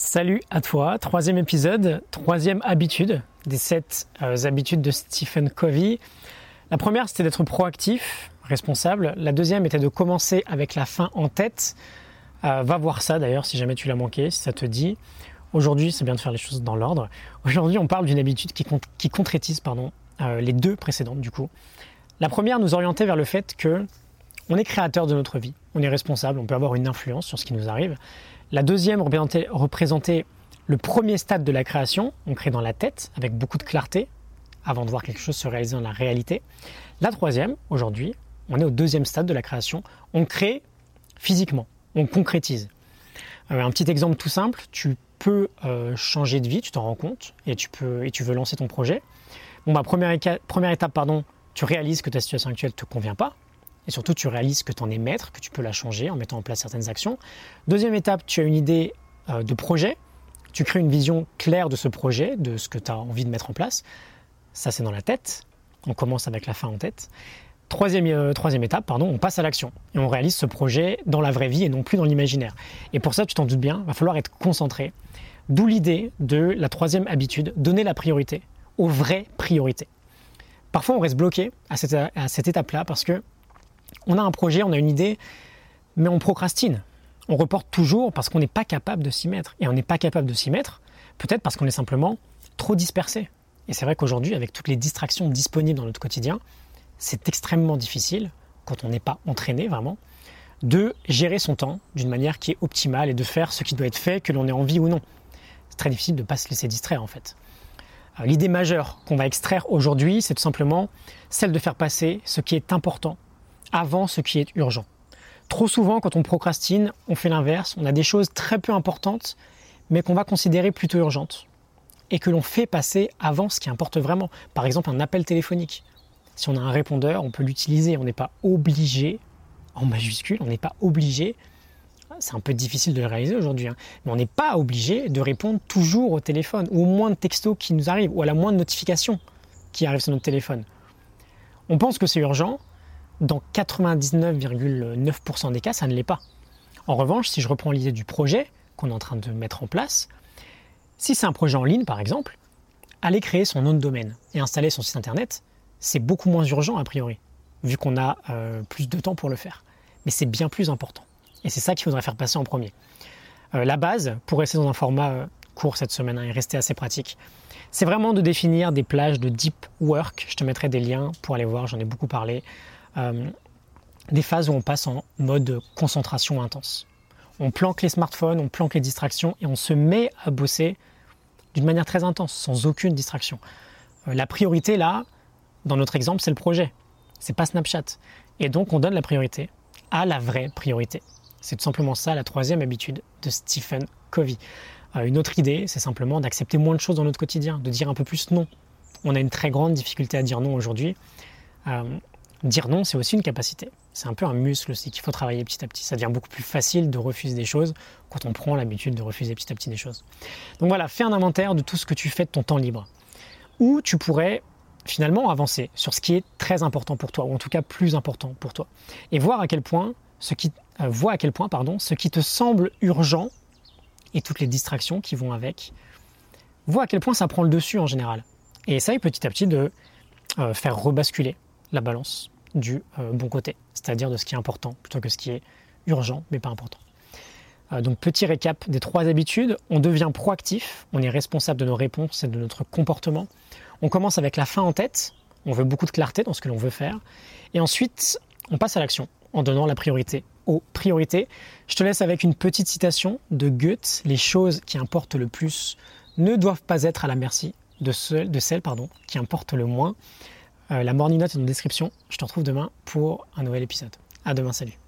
Salut à toi, troisième épisode, troisième habitude des sept euh, habitudes de Stephen Covey. La première, c'était d'être proactif, responsable. La deuxième était de commencer avec la fin en tête. Euh, va voir ça d'ailleurs si jamais tu l'as manqué, si ça te dit. Aujourd'hui, c'est bien de faire les choses dans l'ordre. Aujourd'hui, on parle d'une habitude qui, concrétise euh, les deux précédentes du coup. La première nous orientait vers le fait que on est créateur de notre vie, on est responsable, on peut avoir une influence sur ce qui nous arrive. La deuxième représentait, le premier stade de la création, on crée dans la tête, avec beaucoup de clarté, avant de voir quelque chose se réaliser dans la réalité. La troisième, aujourd'hui, on est au deuxième stade de la création, on crée physiquement, on concrétise. Euh, un petit exemple tout simple, tu peux euh, changer de vie, tu t'en rends compte, et tu, veux lancer ton projet. Bon, bah, première, première étape, pardon, tu réalises que ta situation actuelle ne te convient pas, et surtout, tu réalises que tu en es maître, que tu peux la changer en mettant en place certaines actions. Deuxième étape, tu as une idée euh, de projet. Tu crées une vision claire de ce projet, de ce que tu as envie de mettre en place. Ça, c'est dans la tête. On commence avec la fin en tête. Troisième, euh, troisième étape, pardon, on passe à l'action et on réalise ce projet dans la vraie vie et non plus dans l'imaginaire. Et pour ça, tu t'en doutes bien, il va falloir être concentré. D'où l'idée de la troisième habitude, donner la priorité aux vraies priorités. Parfois, on reste bloqué à à cette étape-là parce que on a un projet, on a une idée, mais on procrastine. On reporte toujours parce qu'on n'est pas capable de s'y mettre. Et on n'est pas capable de s'y mettre, peut-être parce qu'on est simplement trop dispersé. Et c'est vrai qu'aujourd'hui, avec toutes les distractions disponibles dans notre quotidien, c'est extrêmement difficile, quand on n'est pas entraîné vraiment, de gérer son temps d'une manière qui est optimale et de faire ce qui doit être fait, que l'on ait envie ou non. C'est très difficile de ne pas se laisser distraire en fait. Euh, l'idée majeure qu'on va extraire aujourd'hui, c'est tout simplement celle de faire passer ce qui est important avant ce qui est urgent. Trop souvent, quand on procrastine, on fait l'inverse. On a des choses très peu importantes, mais qu'on va considérer plutôt urgentes. Et que l'on fait passer avant ce qui importe vraiment. Par exemple, un appel téléphonique. Si on a un répondeur, on peut l'utiliser. On n'est pas obligé, en majuscule, on n'est pas obligé. C'est un peu difficile de le réaliser aujourd'hui, hein, mais on n'est pas obligé de répondre toujours au téléphone, ou au moins de textos qui nous arrivent, ou à la moindre notification qui arrive sur notre téléphone. On pense que c'est urgent, dans 99,9% des cas, ça ne l'est pas. En revanche, si je reprends l'idée du projet qu'on est en train de mettre en place, si c'est un projet en ligne par exemple, aller créer son nom de domaine et installer son site internet, c'est beaucoup moins urgent a priori, vu qu'on a euh, plus de temps pour le faire. Mais c'est bien plus important. Et c'est ça qu'il faudrait faire passer en premier. Euh, la base, pour rester dans un format euh, court cette semaine hein, et rester assez pratique, c'est vraiment de définir des plages de deep work. Je te mettrai des liens pour aller voir, j'en ai beaucoup parlé. Euh, des phases où on passe en mode concentration intense. On planque les smartphones, on planque les distractions et on se met à bosser d'une manière très intense, sans aucune distraction. Euh, la priorité là, dans notre exemple, c'est le projet. C'est pas Snapchat. Et donc on donne la priorité à la vraie priorité. C'est tout simplement ça la troisième habitude de Stephen Covey. Euh, une autre idée, c'est simplement d'accepter moins de choses dans notre quotidien, de dire un peu plus non. On a une très grande difficulté à dire non aujourd'hui. Dire non, c'est aussi une capacité. C'est un peu un muscle aussi qu'il faut travailler petit à petit. Ça devient beaucoup plus facile de refuser des choses quand on prend l'habitude de refuser petit à petit des choses. Donc voilà, fais un inventaire de tout ce que tu fais de ton temps libre. Ou tu pourrais finalement avancer sur ce qui est très important pour toi, ou en tout cas plus important pour toi. Et voir à quel point ce qui, euh, à quel point pardon, ce qui te semble urgent et toutes les distractions qui vont avec, vois à quel point ça prend le dessus en général. Et essaye petit à petit de euh, faire rebasculer la balance du euh, bon côté, c'est-à-dire de ce qui est important plutôt que ce qui est urgent mais pas important. Euh, donc petit récap des trois habitudes, on devient proactif, on est responsable de nos réponses et de notre comportement. On commence avec la fin en tête, on veut beaucoup de clarté dans ce que l'on veut faire, et ensuite on passe à l'action en donnant la priorité aux priorités. Je te laisse avec une petite citation de Goethe, les choses qui importent le plus ne doivent pas être à la merci de, celles qui importent le moins. Euh, la morning note est la description. Je te retrouve demain pour un nouvel épisode. À demain, salut.